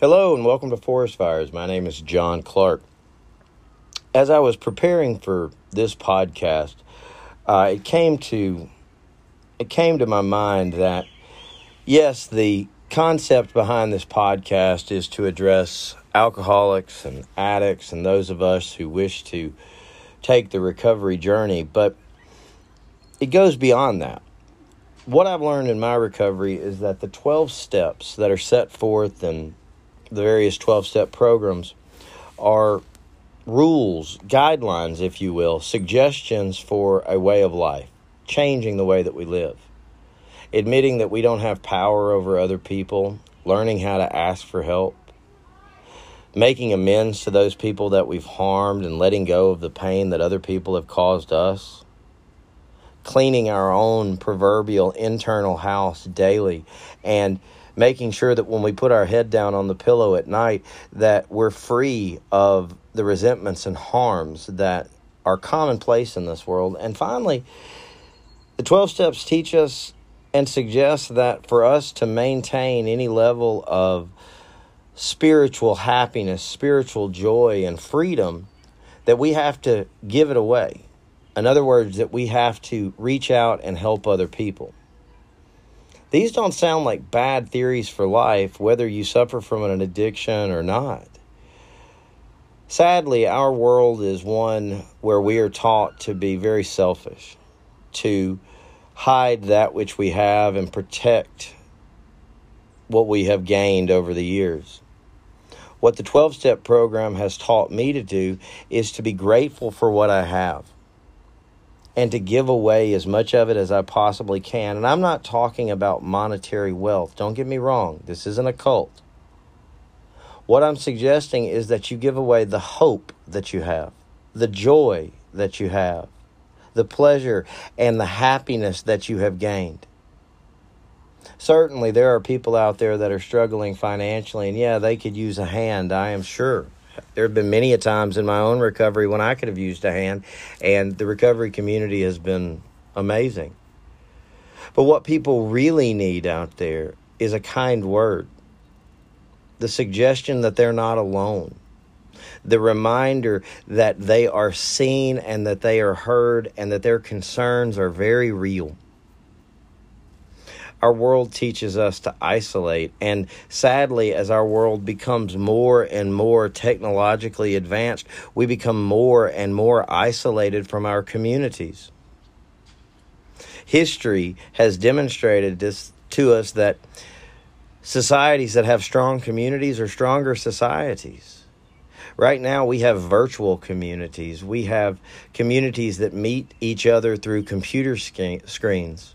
Hello and welcome to Forest Fires. My name is John Clark. As I was preparing for this podcast, uh, it came to it came to my mind that yes, the concept behind this podcast is to address alcoholics and addicts and those of us who wish to take the recovery journey, but it goes beyond that. What I've learned in my recovery is that the 12 steps that are set forth in the various 12 step programs are rules, guidelines, if you will, suggestions for a way of life, changing the way that we live, admitting that we don't have power over other people, learning how to ask for help, making amends to those people that we've harmed and letting go of the pain that other people have caused us. Cleaning our own proverbial internal house daily and making sure that when we put our head down on the pillow at night that we're free of the resentments and harms that are commonplace in this world and finally the 12 steps teach us and suggest that for us to maintain any level of spiritual happiness spiritual joy and freedom that we have to give it away in other words that we have to reach out and help other people these don't sound like bad theories for life, whether you suffer from an addiction or not. Sadly, our world is one where we are taught to be very selfish, to hide that which we have and protect what we have gained over the years. What the 12 step program has taught me to do is to be grateful for what I have and to give away as much of it as I possibly can. And I'm not talking about monetary wealth. Don't get me wrong, this isn't a cult. What I'm suggesting is that you give away the hope that you have, the joy that you have, the pleasure and the happiness that you have gained. Certainly, there are people out there that are struggling financially, and yeah, they could use a hand, I am sure there have been many a times in my own recovery when I could have used a hand, and the recovery community has been amazing. But what people really need out there is a kind word, the suggestion that they're not alone, the reminder that they are seen and that they are heard and that their concerns are very real. Our world teaches us to isolate. And sadly, as our world becomes more and more technologically advanced, we become more and more isolated from our communities. History has demonstrated this to us that societies that have strong communities are stronger societies. Right now, we have virtual communities. We have communities that meet each other through computer screens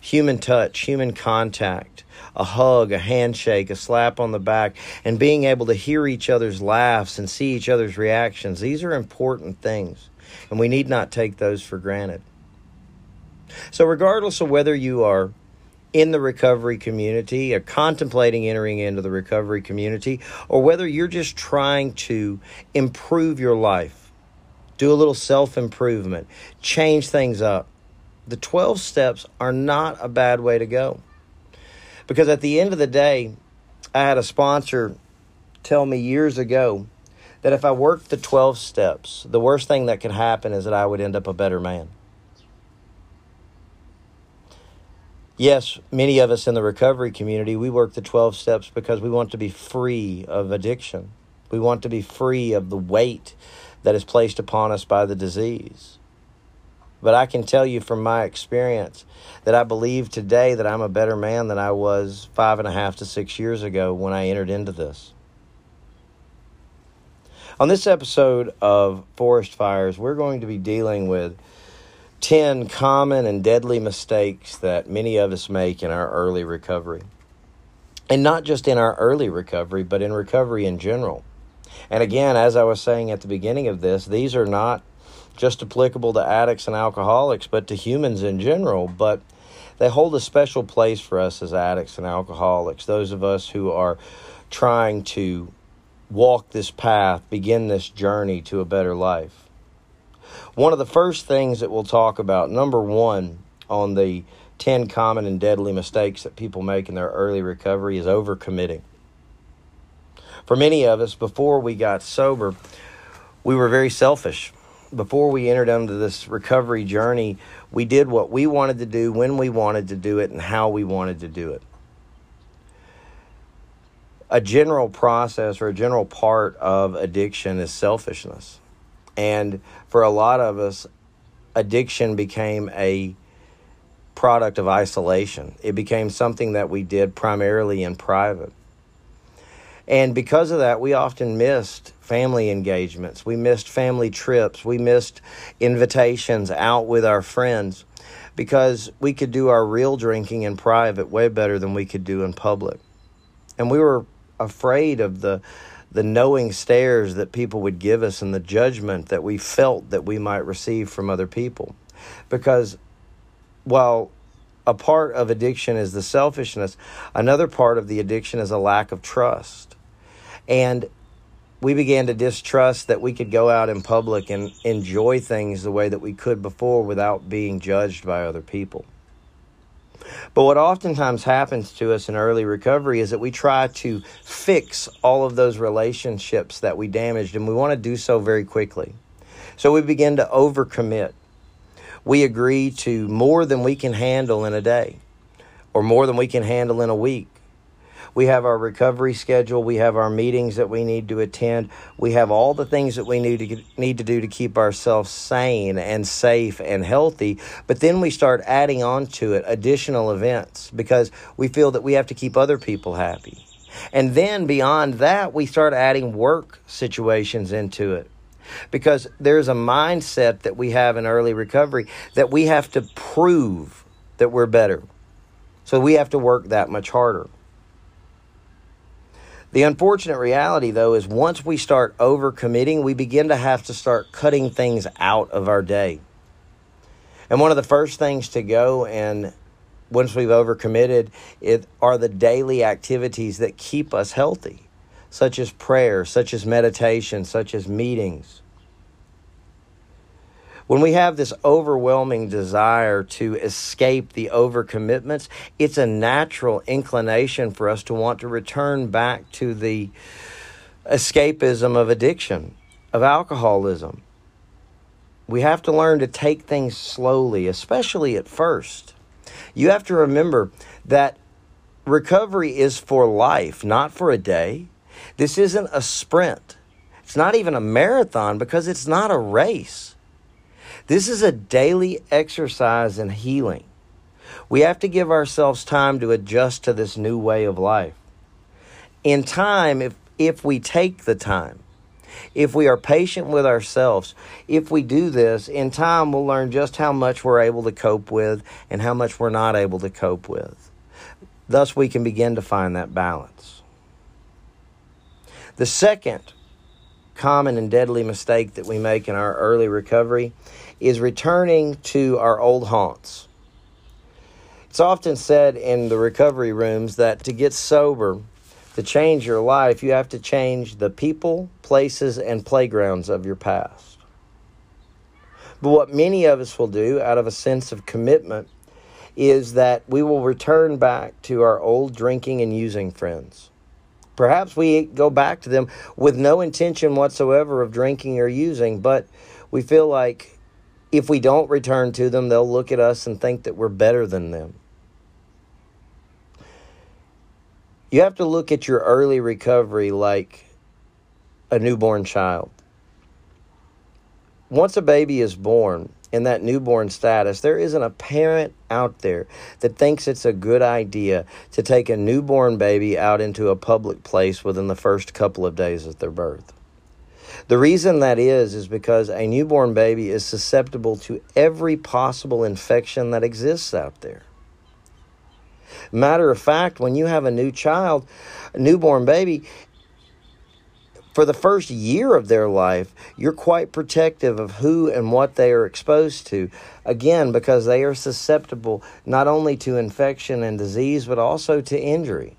human touch, human contact, a hug, a handshake, a slap on the back, and being able to hear each other's laughs and see each other's reactions. These are important things, and we need not take those for granted. So, regardless of whether you are in the recovery community or contemplating entering into the recovery community, or whether you're just trying to improve your life, do a little self improvement, change things up, the 12 steps are not a bad way to go. Because at the end of the day, I had a sponsor tell me years ago that if I worked the 12 steps, the worst thing that could happen is that I would end up a better man. Yes, many of us in the recovery community, we work the 12 steps because we want to be free of addiction. We want to be free of the weight that is placed upon us by the disease. But I can tell you from my experience that I believe today that I'm a better man than I was five and a half to six years ago when I entered into this. On this episode of Forest Fires, we're going to be dealing with 10 common and deadly mistakes that many of us make in our early recovery. And not just in our early recovery, but in recovery in general. And again, as I was saying at the beginning of this, these are not just applicable to addicts and alcoholics, but to humans in general. But they hold a special place for us as addicts and alcoholics, those of us who are trying to walk this path, begin this journey to a better life. One of the first things that we'll talk about, number one, on the 10 common and deadly mistakes that people make in their early recovery, is overcommitting. For many of us, before we got sober, we were very selfish. Before we entered into this recovery journey, we did what we wanted to do, when we wanted to do it, and how we wanted to do it. A general process or a general part of addiction is selfishness. And for a lot of us, addiction became a product of isolation. It became something that we did primarily in private. And because of that, we often missed family engagements. We missed family trips. We missed invitations out with our friends because we could do our real drinking in private way better than we could do in public. And we were afraid of the the knowing stares that people would give us and the judgment that we felt that we might receive from other people. Because while a part of addiction is the selfishness, another part of the addiction is a lack of trust. And we began to distrust that we could go out in public and enjoy things the way that we could before without being judged by other people. But what oftentimes happens to us in early recovery is that we try to fix all of those relationships that we damaged, and we want to do so very quickly. So we begin to overcommit. We agree to more than we can handle in a day, or more than we can handle in a week, we have our recovery schedule. We have our meetings that we need to attend. We have all the things that we need to get, need to do to keep ourselves sane and safe and healthy. But then we start adding on to it additional events because we feel that we have to keep other people happy. And then beyond that, we start adding work situations into it because there's a mindset that we have in early recovery that we have to prove that we're better. So we have to work that much harder. The unfortunate reality, though, is once we start overcommitting, we begin to have to start cutting things out of our day. And one of the first things to go and once we've overcommitted it are the daily activities that keep us healthy, such as prayer, such as meditation, such as meetings. When we have this overwhelming desire to escape the overcommitments, it's a natural inclination for us to want to return back to the escapism of addiction, of alcoholism. We have to learn to take things slowly, especially at first. You have to remember that recovery is for life, not for a day. This isn't a sprint. It's not even a marathon because it's not a race. This is a daily exercise in healing. We have to give ourselves time to adjust to this new way of life. In time, if, if we take the time, if we are patient with ourselves, if we do this, in time we'll learn just how much we're able to cope with and how much we're not able to cope with. Thus, we can begin to find that balance. The second common and deadly mistake that we make in our early recovery is returning to our old haunts. It's often said in the recovery rooms that to get sober, to change your life, you have to change the people, places, and playgrounds of your past. But what many of us will do out of a sense of commitment is that we will return back to our old drinking and using friends. Perhaps we go back to them with no intention whatsoever of drinking or using, but we feel like if we don't return to them, they'll look at us and think that we're better than them. You have to look at your early recovery like a newborn child. Once a baby is born in that newborn status, there isn't a parent out there that thinks it's a good idea to take a newborn baby out into a public place within the first couple of days of their birth. The reason that is, is because a newborn baby is susceptible to every possible infection that exists out there. Matter of fact, when you have a new child, a newborn baby, for the first year of their life, you're quite protective of who and what they are exposed to. Again, because they are susceptible not only to infection and disease, but also to injury.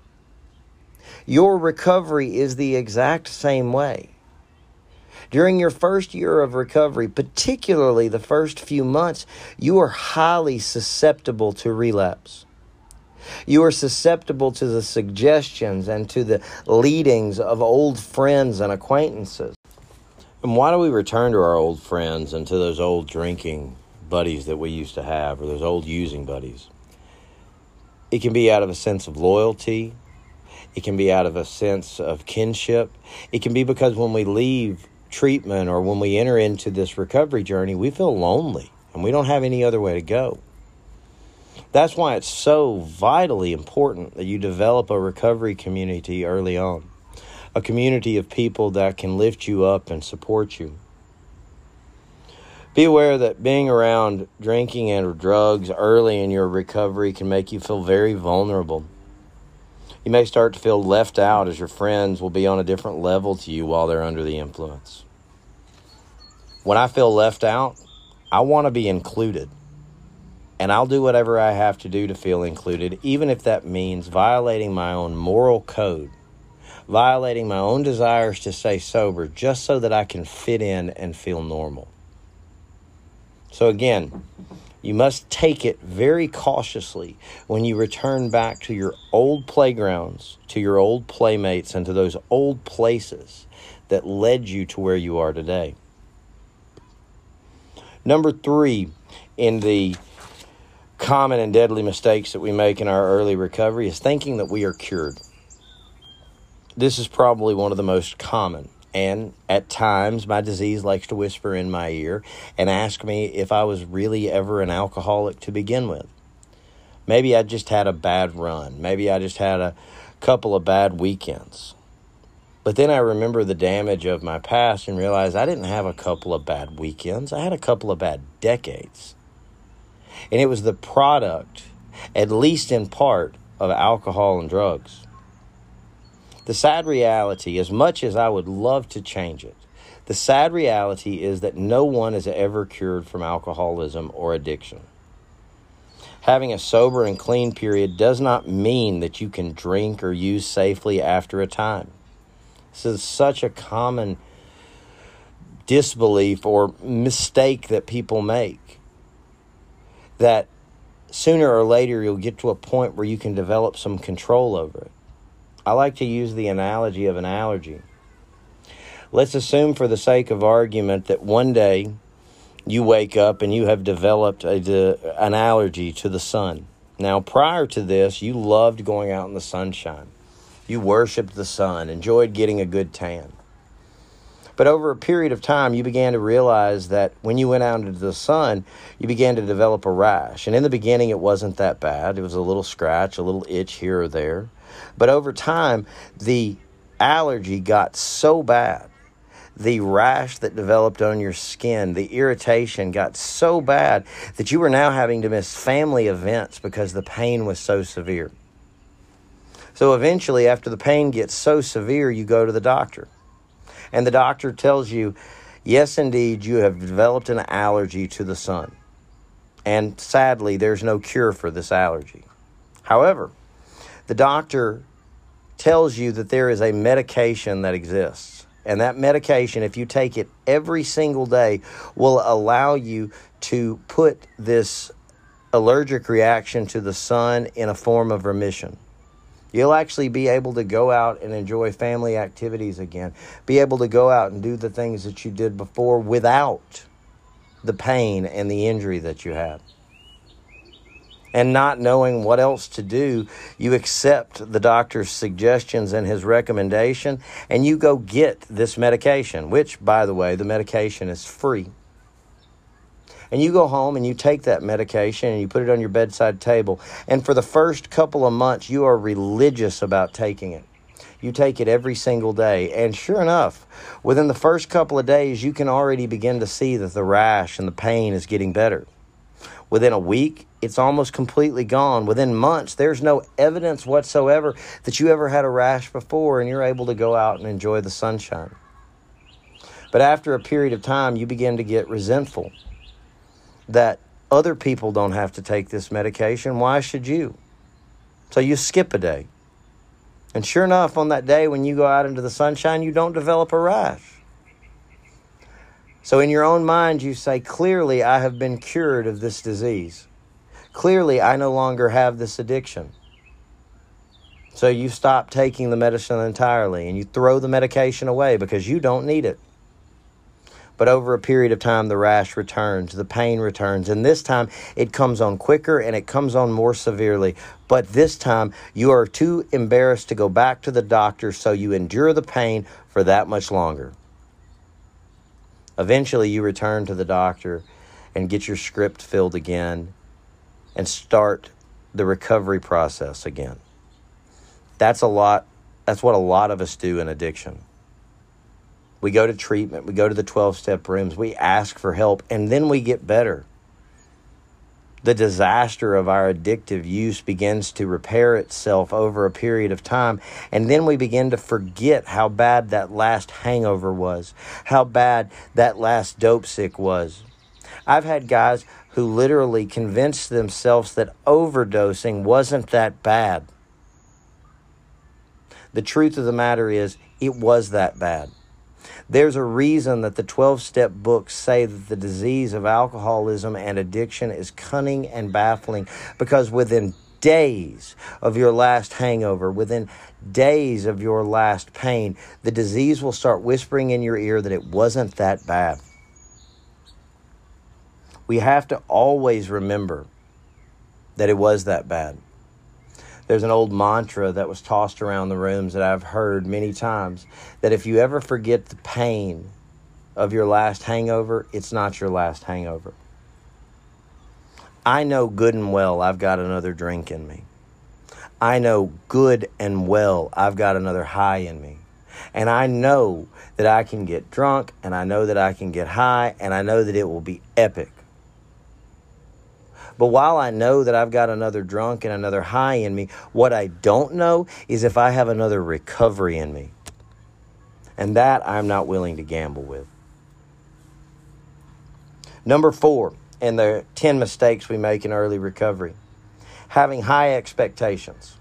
Your recovery is the exact same way. During your first year of recovery, particularly the first few months, you are highly susceptible to relapse. You are susceptible to the suggestions and to the leadings of old friends and acquaintances. And why do we return to our old friends and to those old drinking buddies that we used to have or those old using buddies? It can be out of a sense of loyalty. It can be out of a sense of kinship. It can be because when we leave treatment or when we enter into this recovery journey, we feel lonely and we don't have any other way to go. That's why it's so vitally important that you develop a recovery community early on, a community of people that can lift you up and support you. Be aware that being around drinking and drugs early in your recovery can make you feel very vulnerable. You may start to feel left out as your friends will be on a different level to you while they're under the influence. When I feel left out, I want to be included. And I'll do whatever I have to do to feel included, even if that means violating my own moral code, violating my own desires to stay sober, just so that I can fit in and feel normal. So, again, you must take it very cautiously when you return back to your old playgrounds, to your old playmates, and to those old places that led you to where you are today. Number three, in the common and deadly mistakes that we make in our early recovery, is thinking that we are cured. This is probably one of the most common. And at times, my disease likes to whisper in my ear and ask me if I was really ever an alcoholic to begin with. Maybe I just had a bad run. Maybe I just had a couple of bad weekends. But then I remember the damage of my past and realize I didn't have a couple of bad weekends. I had a couple of bad decades. And it was the product, at least in part, of alcohol and drugs. The sad reality, as much as I would love to change it, the sad reality is that no one is ever cured from alcoholism or addiction. Having a sober and clean period does not mean that you can drink or use safely after a time. This is such a common disbelief or mistake that people make that sooner or later you'll get to a point where you can develop some control over it. I like to use the analogy of an allergy. Let's assume, for the sake of argument, that one day you wake up and you have developed a, an allergy to the sun. Now, prior to this, you loved going out in the sunshine. You worshiped the sun, enjoyed getting a good tan. But over a period of time, you began to realize that when you went out into the sun, you began to develop a rash. And in the beginning, it wasn't that bad. It was a little scratch, a little itch here or there. But over time, the allergy got so bad, the rash that developed on your skin, the irritation got so bad that you were now having to miss family events because the pain was so severe. So eventually, after the pain gets so severe, you go to the doctor. And the doctor tells you, yes, indeed, you have developed an allergy to the sun. And sadly, there's no cure for this allergy. However, the doctor tells you that there is a medication that exists. And that medication, if you take it every single day, will allow you to put this allergic reaction to the sun in a form of remission. You'll actually be able to go out and enjoy family activities again, be able to go out and do the things that you did before without the pain and the injury that you had and not knowing what else to do, you accept the doctor's suggestions and his recommendation, and you go get this medication, which, by the way, the medication is free. And you go home and you take that medication and you put it on your bedside table. And for the first couple of months, you are religious about taking it. You take it every single day. And sure enough, within the first couple of days, you can already begin to see that the rash and the pain is getting better. Within a week, it's almost completely gone. Within months, there's no evidence whatsoever that you ever had a rash before and you're able to go out and enjoy the sunshine. But after a period of time, you begin to get resentful that other people don't have to take this medication. Why should you? So you skip a day. And sure enough, on that day when you go out into the sunshine, you don't develop a rash. So, in your own mind, you say, Clearly, I have been cured of this disease. Clearly, I no longer have this addiction. So, you stop taking the medicine entirely and you throw the medication away because you don't need it. But over a period of time, the rash returns, the pain returns, and this time it comes on quicker and it comes on more severely. But this time, you are too embarrassed to go back to the doctor, so you endure the pain for that much longer. Eventually, you return to the doctor and get your script filled again and start the recovery process again. That's a lot. That's what a lot of us do in addiction. We go to treatment, we go to the 12 step rooms, we ask for help, and then we get better. The disaster of our addictive use begins to repair itself over a period of time, and then we begin to forget how bad that last hangover was, how bad that last dope sick was. I've had guys who literally convinced themselves that overdosing wasn't that bad. The truth of the matter is, it was that bad. There's a reason that the 12 step books say that the disease of alcoholism and addiction is cunning and baffling because within days of your last hangover, within days of your last pain, the disease will start whispering in your ear that it wasn't that bad. We have to always remember that it was that bad. There's an old mantra that was tossed around the rooms that I've heard many times that if you ever forget the pain of your last hangover, it's not your last hangover. I know good and well I've got another drink in me. I know good and well I've got another high in me. And I know that I can get drunk and I know that I can get high and I know that it will be epic. But while I know that I've got another drunk and another high in me, what I don't know is if I have another recovery in me. And that I'm not willing to gamble with. Number four, and the 10 mistakes we make in early recovery having high expectations.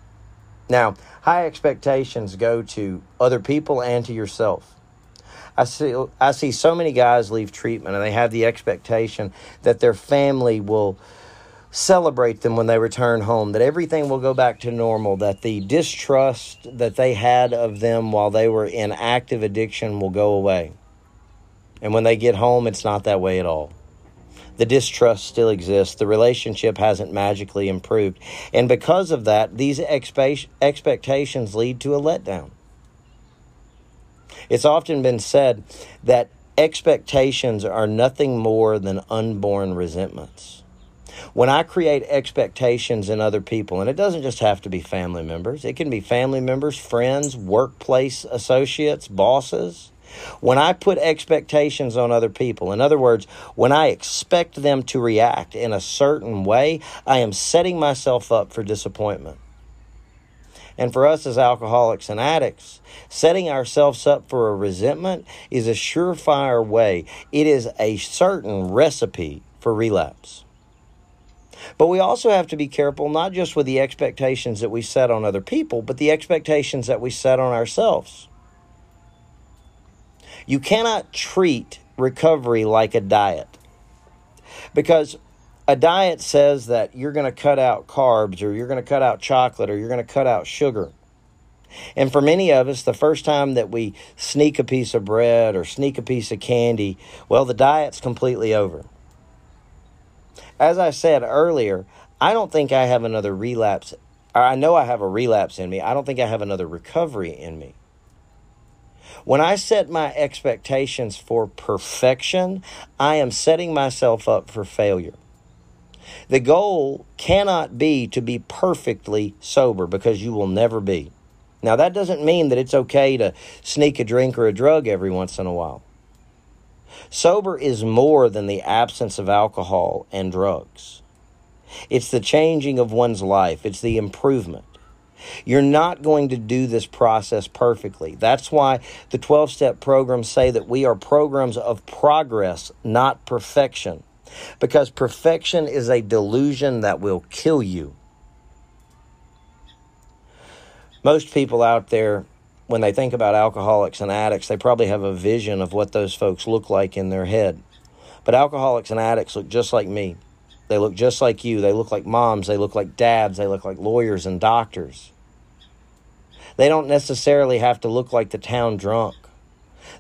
Now, high expectations go to other people and to yourself. I see, I see so many guys leave treatment and they have the expectation that their family will celebrate them when they return home, that everything will go back to normal, that the distrust that they had of them while they were in active addiction will go away. And when they get home, it's not that way at all. The distrust still exists. The relationship hasn't magically improved. And because of that, these expe- expectations lead to a letdown. It's often been said that expectations are nothing more than unborn resentments when I create expectations in other people, and it doesn't just have to be family members, it can be family members, friends, workplace associates, bosses. When I put expectations on other people, in other words, when I expect them to react in a certain way, I am setting myself up for disappointment. And for us as alcoholics and addicts, setting ourselves up for a resentment is a surefire way. It is a certain recipe for relapse. But we also have to be careful not just with the expectations that we set on other people, but the expectations that we set on ourselves. You cannot treat recovery like a diet because a diet says that you're going to cut out carbs or you're going to cut out chocolate or you're going to cut out sugar. And for many of us, the first time that we sneak a piece of bread or sneak a piece of candy, well, the diet's completely over as I said earlier, I don't think I have another relapse. I know I have a relapse in me. I don't think I have another recovery in me. When I set my expectations for perfection, I am setting myself up for failure. The goal cannot be to be perfectly sober because you will never be. Now, that doesn't mean that it's okay to sneak a drink or a drug every once in a while. Sober is more than the absence of alcohol and drugs. It's the changing of one's life, it's the improvement. You're not going to do this process perfectly. That's why the 12 step programs say that we are programs of progress, not perfection. Because perfection is a delusion that will kill you. Most people out there when they think about alcoholics and addicts, they probably have a vision of what those folks look like in their head. But alcoholics and addicts look just like me. They look just like you. They look like moms. They look like dads. They look like lawyers and doctors. They don't necessarily have to look like the town drunk.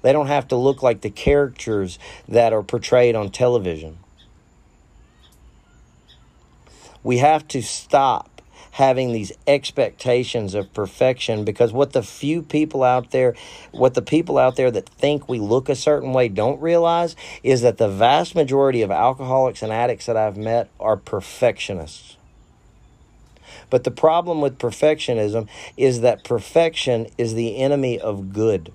They don't have to look like the characters that are portrayed on television. We have to stop having these expectations of perfection because what the few people out there, what the people out there that think we look a certain way don't realize is that the vast majority of alcoholics and addicts that I've met are perfectionists. But the problem with perfectionism is that perfection is the enemy of good.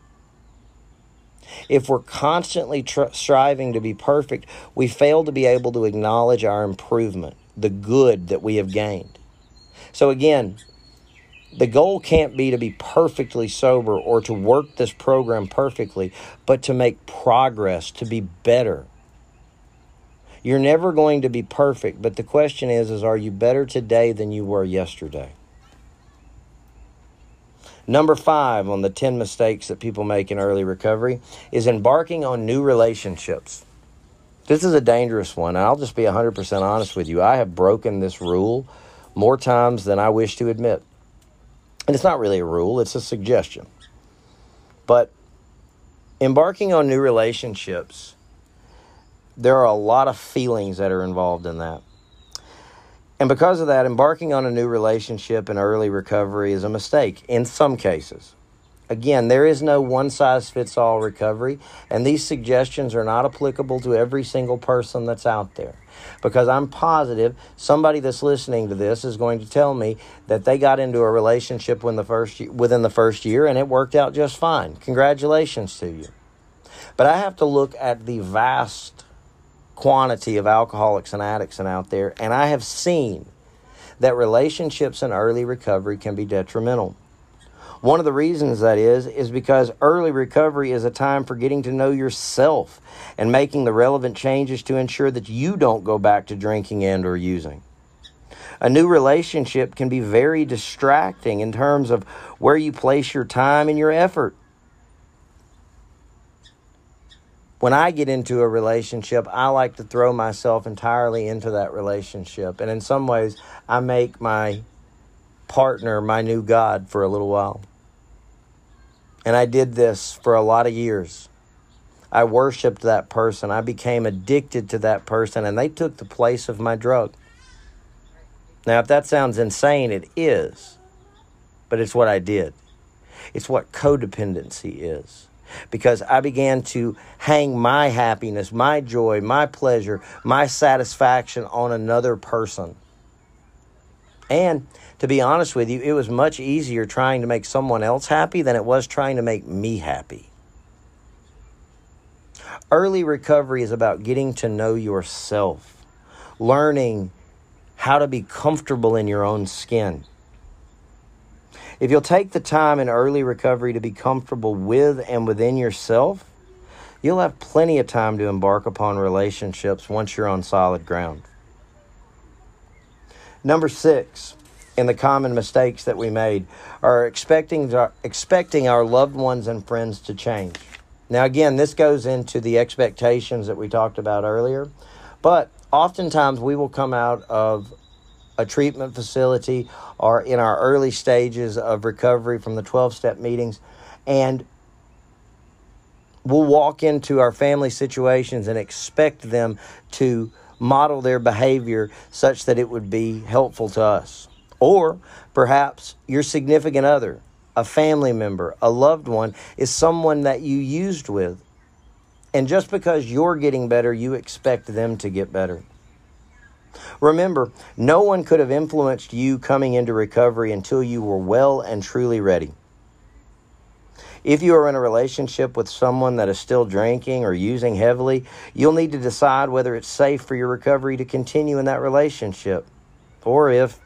If we're constantly tr- striving to be perfect, we fail to be able to acknowledge our improvement, the good that we have gained. So, again, the goal can't be to be perfectly sober or to work this program perfectly, but to make progress, to be better. You're never going to be perfect, but the question is is are you better today than you were yesterday? Number 5 on the 10 mistakes that people make in early recovery is embarking on new relationships. This is a dangerous one. I'll just be 100% honest with you. I have broken this rule more times than I wish to admit. And it's not really a rule, it's a suggestion. But embarking on new relationships, there are a lot of feelings that are involved in that. And because of that, embarking on a new relationship in early recovery is a mistake in some cases. Again, there is no one size fits all recovery, and these suggestions are not applicable to every single person that's out there. Because I'm positive somebody that's listening to this is going to tell me that they got into a relationship within the first, within the first year and it worked out just fine. Congratulations to you. But I have to look at the vast quantity of alcoholics and addicts out there, and I have seen that relationships in early recovery can be detrimental. One of the reasons that is, is because early recovery is a time for getting to know yourself and making the relevant changes to ensure that you don't go back to drinking and or using. A new relationship can be very distracting in terms of where you place your time and your effort. When I get into a relationship, I like to throw myself entirely into that relationship. And in some ways, I make my partner my new God for a little while. And I did this for a lot of years. I worshiped that person. I became addicted to that person, and they took the place of my drug. Now, if that sounds insane, it is. But it's what I did. It's what codependency is. Because I began to hang my happiness, my joy, my pleasure, my satisfaction on another person. And to be honest with you, it was much easier trying to make someone else happy than it was trying to make me happy. Early recovery is about getting to know yourself, learning how to be comfortable in your own skin. If you'll take the time in early recovery to be comfortable with and within yourself, you'll have plenty of time to embark upon relationships once you're on solid ground. Number six, in the common mistakes that we made are expecting expecting our loved ones and friends to change. Now again, this goes into the expectations that we talked about earlier, but oftentimes we will come out of a treatment facility or in our early stages of recovery from the 12 step meetings and we'll walk into our family situations and expect them to model their behavior such that it would be helpful to us. Or perhaps your significant other, a family member, a loved one, is someone that you used with. And just because you're getting better, you expect them to get better. Remember, no one could have influenced you coming into recovery until you were well and truly ready. If you are in a relationship with someone that is still drinking or using heavily, you'll need to decide whether it's safe for your recovery to continue in that relationship or if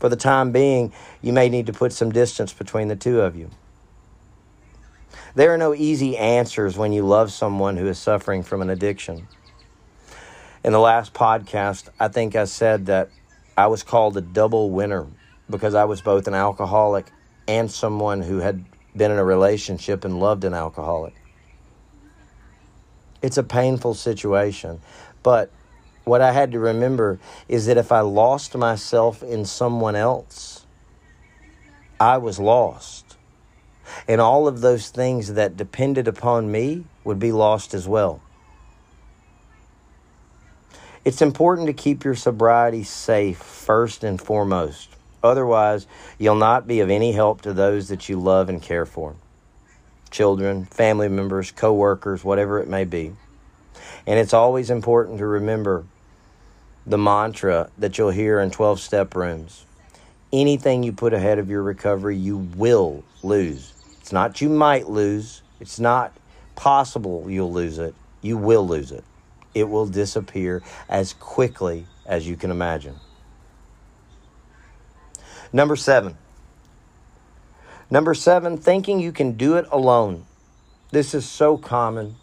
for the time being, you may need to put some distance between the two of you. There are no easy answers when you love someone who is suffering from an addiction. In the last podcast, I think I said that I was called a double winner because I was both an alcoholic and someone who had been in a relationship and loved an alcoholic. It's a painful situation. But what I had to remember is that if I lost myself in someone else, I was lost. And all of those things that depended upon me would be lost as well. It's important to keep your sobriety safe first and foremost. Otherwise, you'll not be of any help to those that you love and care for children, family members, co workers, whatever it may be. And it's always important to remember the mantra that you'll hear in 12 step rooms anything you put ahead of your recovery, you will lose. It's not you might lose, it's not possible you'll lose it. You will lose it. It will disappear as quickly as you can imagine. Number seven. Number seven, thinking you can do it alone. This is so common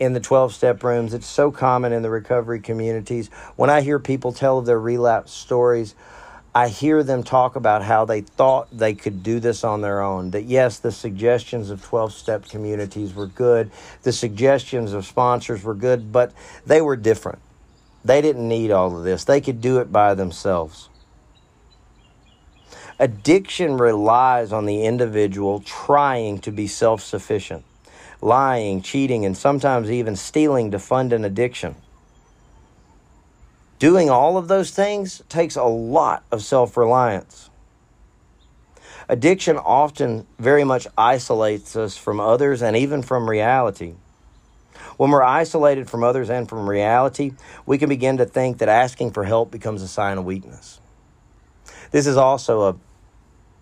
in the 12 step rooms. It's so common in the recovery communities. When I hear people tell their relapse stories, I hear them talk about how they thought they could do this on their own. That yes, the suggestions of 12 step communities were good, the suggestions of sponsors were good, but they were different. They didn't need all of this, they could do it by themselves. Addiction relies on the individual trying to be self sufficient, lying, cheating, and sometimes even stealing to fund an addiction. Doing all of those things takes a lot of self reliance. Addiction often very much isolates us from others and even from reality. When we're isolated from others and from reality, we can begin to think that asking for help becomes a sign of weakness. This is also a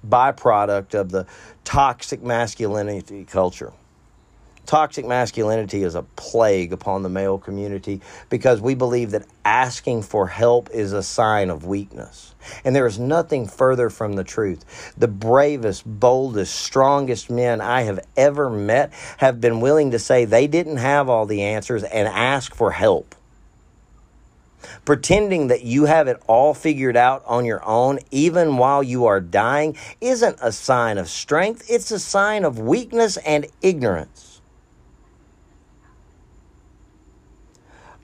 byproduct of the toxic masculinity culture. Toxic masculinity is a plague upon the male community because we believe that asking for help is a sign of weakness. And there is nothing further from the truth. The bravest, boldest, strongest men I have ever met have been willing to say they didn't have all the answers and ask for help. Pretending that you have it all figured out on your own, even while you are dying, isn't a sign of strength, it's a sign of weakness and ignorance.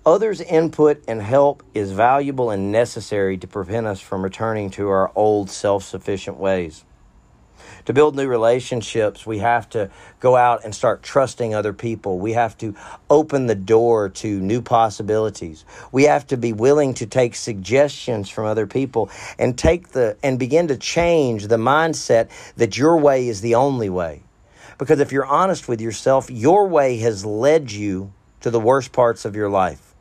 Others' input and help is valuable and necessary to prevent us from returning to our old self sufficient ways. To build new relationships, we have to go out and start trusting other people. We have to open the door to new possibilities. We have to be willing to take suggestions from other people and take the and begin to change the mindset that your way is the only way. Because if you're honest with yourself, your way has led you to the worst parts of your life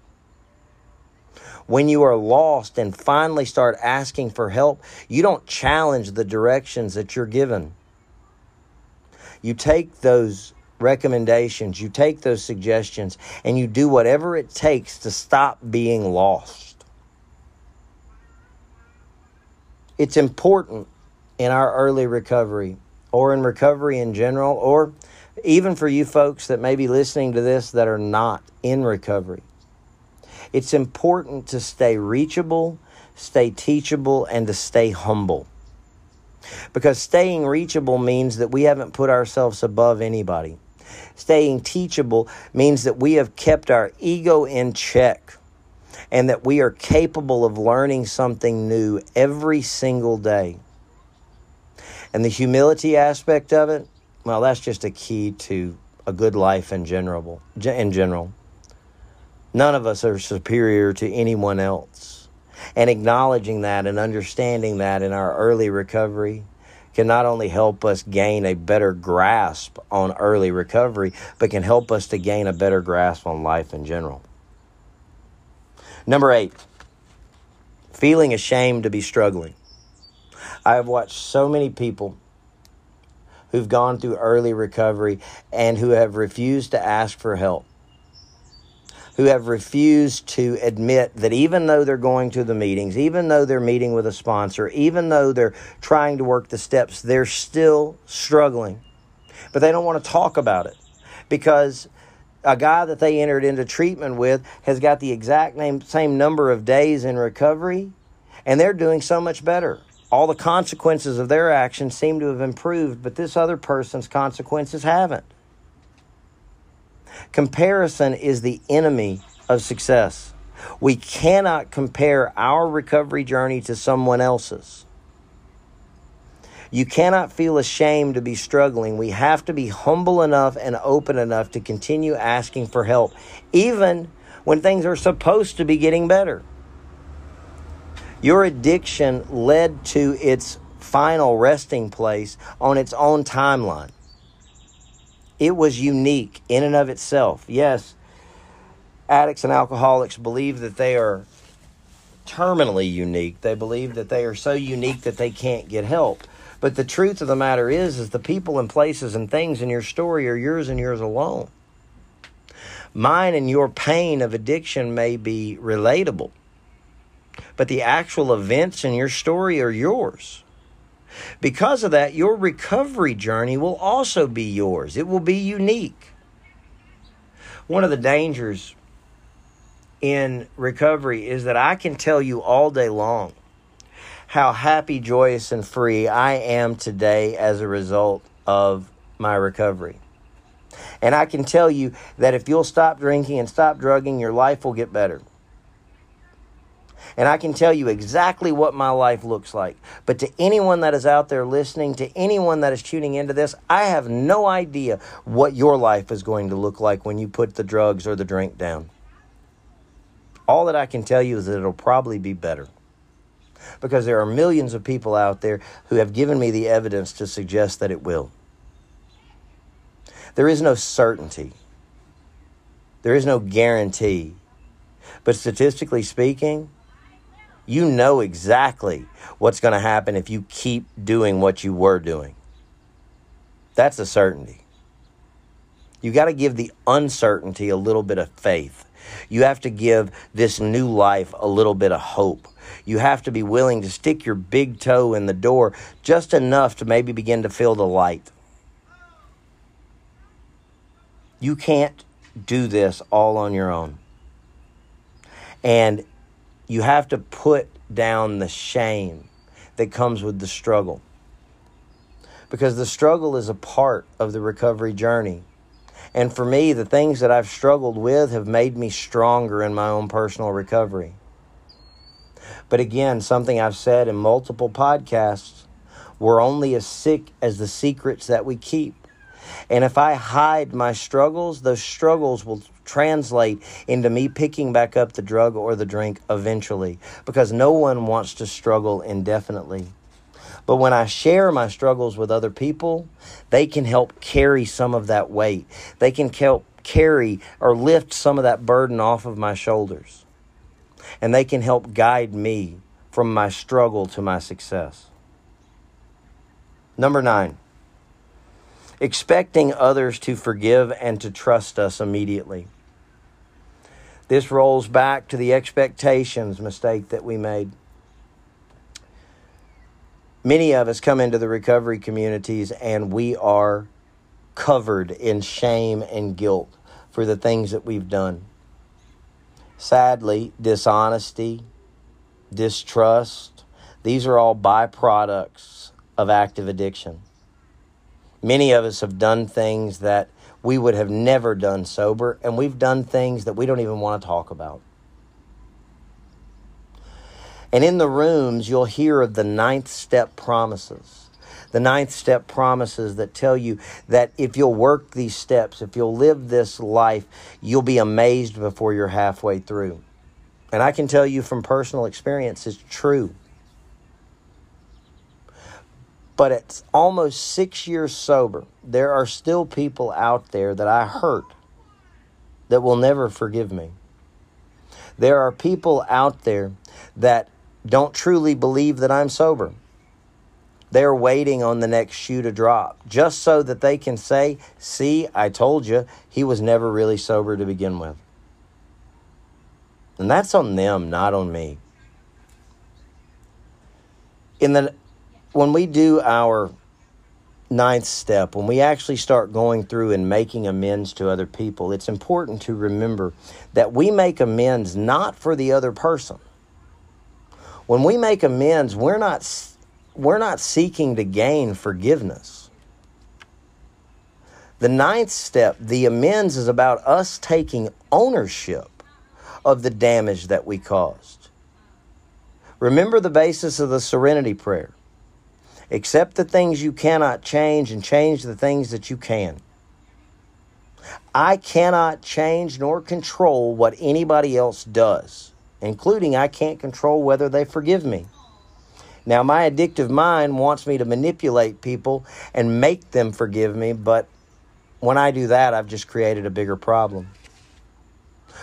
when you are lost and finally start asking for help, you don't challenge the directions that you're given. You take those recommendations, you take those suggestions, and you do whatever it takes to stop being lost. It's important in our early recovery or in recovery in general, or even for you folks that may be listening to this that are not in recovery it's important to stay reachable, stay teachable, and to stay humble. Because staying reachable means that we haven't put ourselves above anybody. Staying teachable means that we have kept our ego in check and that we are capable of learning something new every single day. And the humility aspect of it, well, that's just a key to a good life in general. In general. None of us are superior to anyone else. And acknowledging that and understanding that in our early recovery can not only help us gain a better grasp on early recovery, but can help us to gain a better grasp on life in general. Number eight, feeling ashamed to be struggling. I have watched so many people who've gone through early recovery and who have refused to ask for help who have refused to admit that even though they're going to the meetings, even though they're meeting with a sponsor, even though they're trying to work the steps, they're still struggling. But they don't want to talk about it because a guy that they entered into treatment with has got the exact name, same number of days in recovery, and they're doing so much better. all the consequences of their actions seem to have improved, but this other person's consequences haven't. Comparison is the enemy of success. We cannot compare our recovery journey to someone else's. You cannot feel ashamed to be struggling. We have to be humble enough and open enough to continue asking for help, even when things are supposed to be getting better. Your addiction led to its final resting place on its own timeline. It was unique in and of itself. Yes, addicts and alcoholics believe that they are terminally unique. They believe that they are so unique that they can't get help. But the truth of the matter is is the people and places and things in your story are yours and yours alone. Mine and your pain of addiction may be relatable, but the actual events in your story are yours. Because of that, your recovery journey will also be yours. It will be unique. One of the dangers in recovery is that I can tell you all day long how happy, joyous, and free I am today as a result of my recovery. And I can tell you that if you'll stop drinking and stop drugging, your life will get better. And I can tell you exactly what my life looks like. But to anyone that is out there listening, to anyone that is tuning into this, I have no idea what your life is going to look like when you put the drugs or the drink down. All that I can tell you is that it'll probably be better. Because there are millions of people out there who have given me the evidence to suggest that it will. There is no certainty, there is no guarantee. But statistically speaking, you know exactly what's going to happen if you keep doing what you were doing. That's a certainty. You got to give the uncertainty a little bit of faith. You have to give this new life a little bit of hope. You have to be willing to stick your big toe in the door just enough to maybe begin to feel the light. You can't do this all on your own. And you have to put down the shame that comes with the struggle. Because the struggle is a part of the recovery journey. And for me, the things that I've struggled with have made me stronger in my own personal recovery. But again, something I've said in multiple podcasts we're only as sick as the secrets that we keep. And if I hide my struggles, those struggles will translate into me picking back up the drug or the drink eventually because no one wants to struggle indefinitely. But when I share my struggles with other people, they can help carry some of that weight. They can help carry or lift some of that burden off of my shoulders. And they can help guide me from my struggle to my success. Number nine, expecting others to forgive and to trust us immediately. This rolls back to the expectations mistake that we made. Many of us come into the recovery communities and we are covered in shame and guilt for the things that we've done. Sadly, dishonesty, distrust, these are all byproducts of active addiction. Many of us have done things that we would have never done sober, and we've done things that we don't even want to talk about. And in the rooms, you'll hear of the ninth step promises. The ninth step promises that tell you that if you'll work these steps, if you'll live this life, you'll be amazed before you're halfway through. And I can tell you from personal experience, it's true. But it's almost six years sober. There are still people out there that I hurt that will never forgive me. There are people out there that don't truly believe that I'm sober. They're waiting on the next shoe to drop just so that they can say, See, I told you, he was never really sober to begin with. And that's on them, not on me. In the when we do our ninth step, when we actually start going through and making amends to other people, it's important to remember that we make amends not for the other person when we make amends, we're not we're not seeking to gain forgiveness. The ninth step, the amends, is about us taking ownership of the damage that we caused. Remember the basis of the serenity prayer accept the things you cannot change and change the things that you can. I cannot change nor control what anybody else does, including I can't control whether they forgive me. Now, my addictive mind wants me to manipulate people and make them forgive me, but when I do that, I've just created a bigger problem.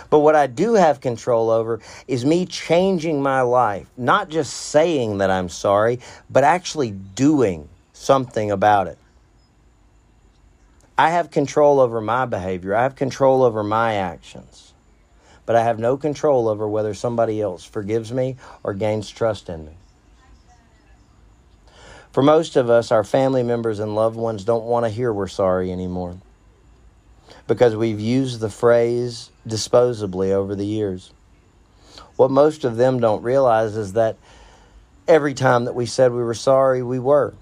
But what I do have control over is me changing my life, not just saying that I'm sorry, but actually doing something about it. I have control over my behavior, I have control over my actions, but I have no control over whether somebody else forgives me or gains trust in me. For most of us, our family members and loved ones don't want to hear we're sorry anymore because we've used the phrase disposably over the years. What most of them don't realize is that every time that we said we were sorry, we were.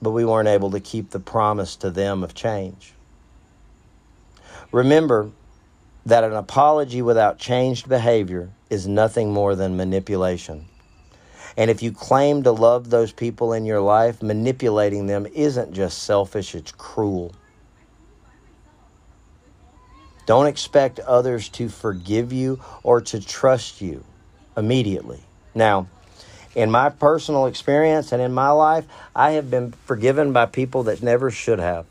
But we weren't able to keep the promise to them of change. Remember that an apology without changed behavior is nothing more than manipulation. And if you claim to love those people in your life, manipulating them isn't just selfish, it's cruel. Don't expect others to forgive you or to trust you immediately. Now, in my personal experience and in my life, I have been forgiven by people that never should have.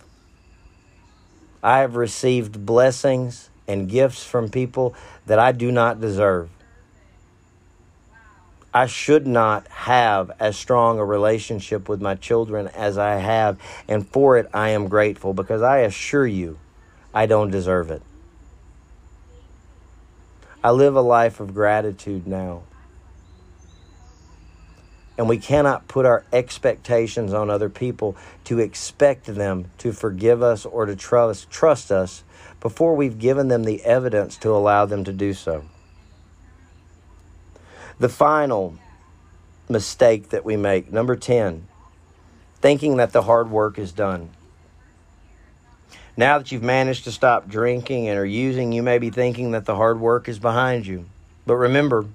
I have received blessings and gifts from people that I do not deserve. I should not have as strong a relationship with my children as I have, and for it I am grateful because I assure you I don't deserve it. I live a life of gratitude now. And we cannot put our expectations on other people to expect them to forgive us or to trust, trust us before we've given them the evidence to allow them to do so. The final mistake that we make, number 10, thinking that the hard work is done. Now that you've managed to stop drinking and are using, you may be thinking that the hard work is behind you. But remember,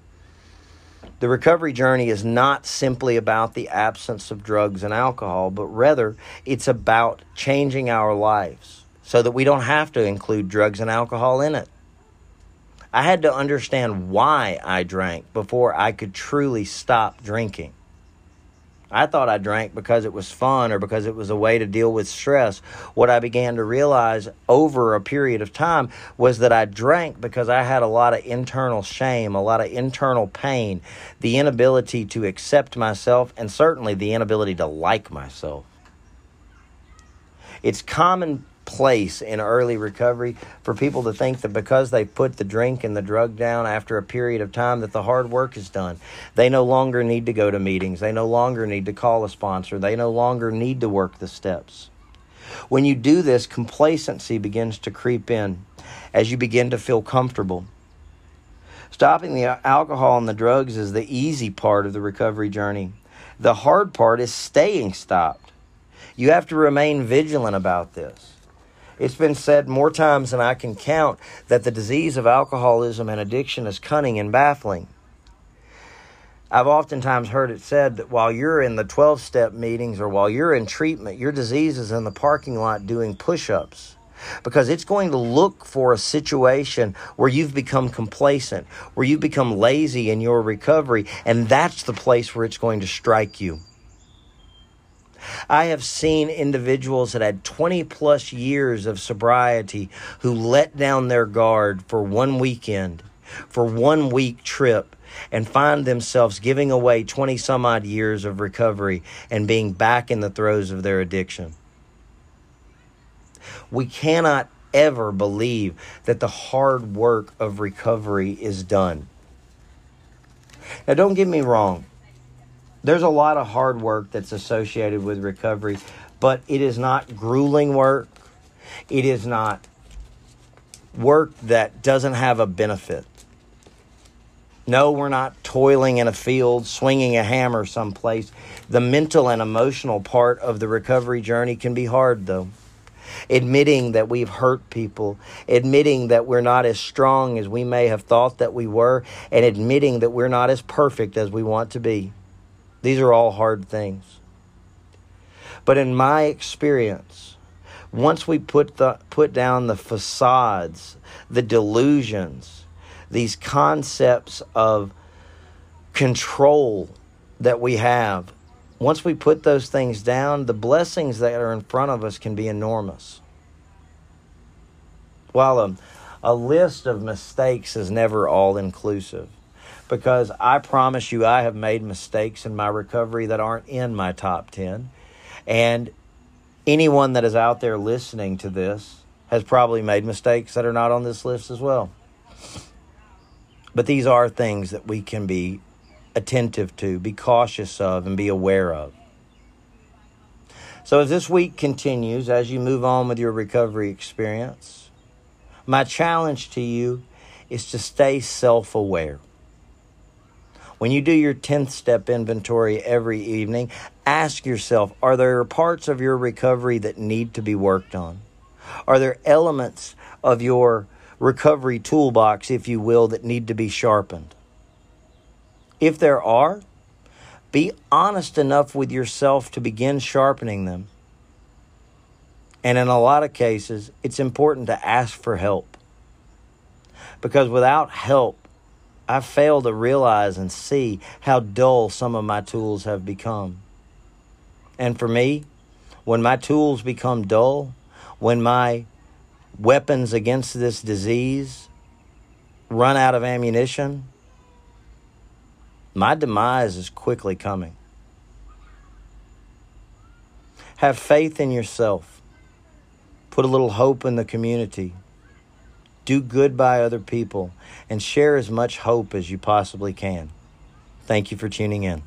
the recovery journey is not simply about the absence of drugs and alcohol, but rather it's about changing our lives so that we don't have to include drugs and alcohol in it. I had to understand why I drank before I could truly stop drinking. I thought I drank because it was fun or because it was a way to deal with stress. What I began to realize over a period of time was that I drank because I had a lot of internal shame, a lot of internal pain, the inability to accept myself, and certainly the inability to like myself. It's common place in early recovery for people to think that because they put the drink and the drug down after a period of time that the hard work is done. They no longer need to go to meetings. They no longer need to call a sponsor. They no longer need to work the steps. When you do this, complacency begins to creep in as you begin to feel comfortable. Stopping the alcohol and the drugs is the easy part of the recovery journey. The hard part is staying stopped. You have to remain vigilant about this. It's been said more times than I can count that the disease of alcoholism and addiction is cunning and baffling. I've oftentimes heard it said that while you're in the 12 step meetings or while you're in treatment, your disease is in the parking lot doing push ups because it's going to look for a situation where you've become complacent, where you've become lazy in your recovery, and that's the place where it's going to strike you. I have seen individuals that had 20 plus years of sobriety who let down their guard for one weekend, for one week trip, and find themselves giving away 20 some odd years of recovery and being back in the throes of their addiction. We cannot ever believe that the hard work of recovery is done. Now, don't get me wrong there's a lot of hard work that's associated with recovery, but it is not grueling work. It is not work that doesn't have a benefit. No, we're not toiling in a field, swinging a hammer someplace. The mental and emotional part of the recovery journey can be hard, though. Admitting that we've hurt people, admitting that we're not as strong as we may have thought that we were, and admitting that we're not as perfect as we want to be. These are all hard things. But in my experience, once we put the put down the facades, the delusions, these concepts of control that we have, once we put those things down, the blessings that are in front of us can be enormous. While a, a list of mistakes is never all inclusive, because I promise you, I have made mistakes in my recovery that aren't in my top 10. And anyone that is out there listening to this has probably made mistakes that are not on this list as well. But these are things that we can be attentive to, be cautious of, and be aware of. So, as this week continues, as you move on with your recovery experience, my challenge to you is to stay self aware. When you do your 10th step inventory every evening, ask yourself are there parts of your recovery that need to be worked on? Are there elements of your recovery toolbox, if you will, that need to be sharpened? If there are, be honest enough with yourself to begin sharpening them. And in a lot of cases, it's important to ask for help. Because without help, I fail to realize and see how dull some of my tools have become. And for me, when my tools become dull, when my weapons against this disease run out of ammunition, my demise is quickly coming. Have faith in yourself. Put a little hope in the community do good by other people, and share as much hope as you possibly can. Thank you for tuning in.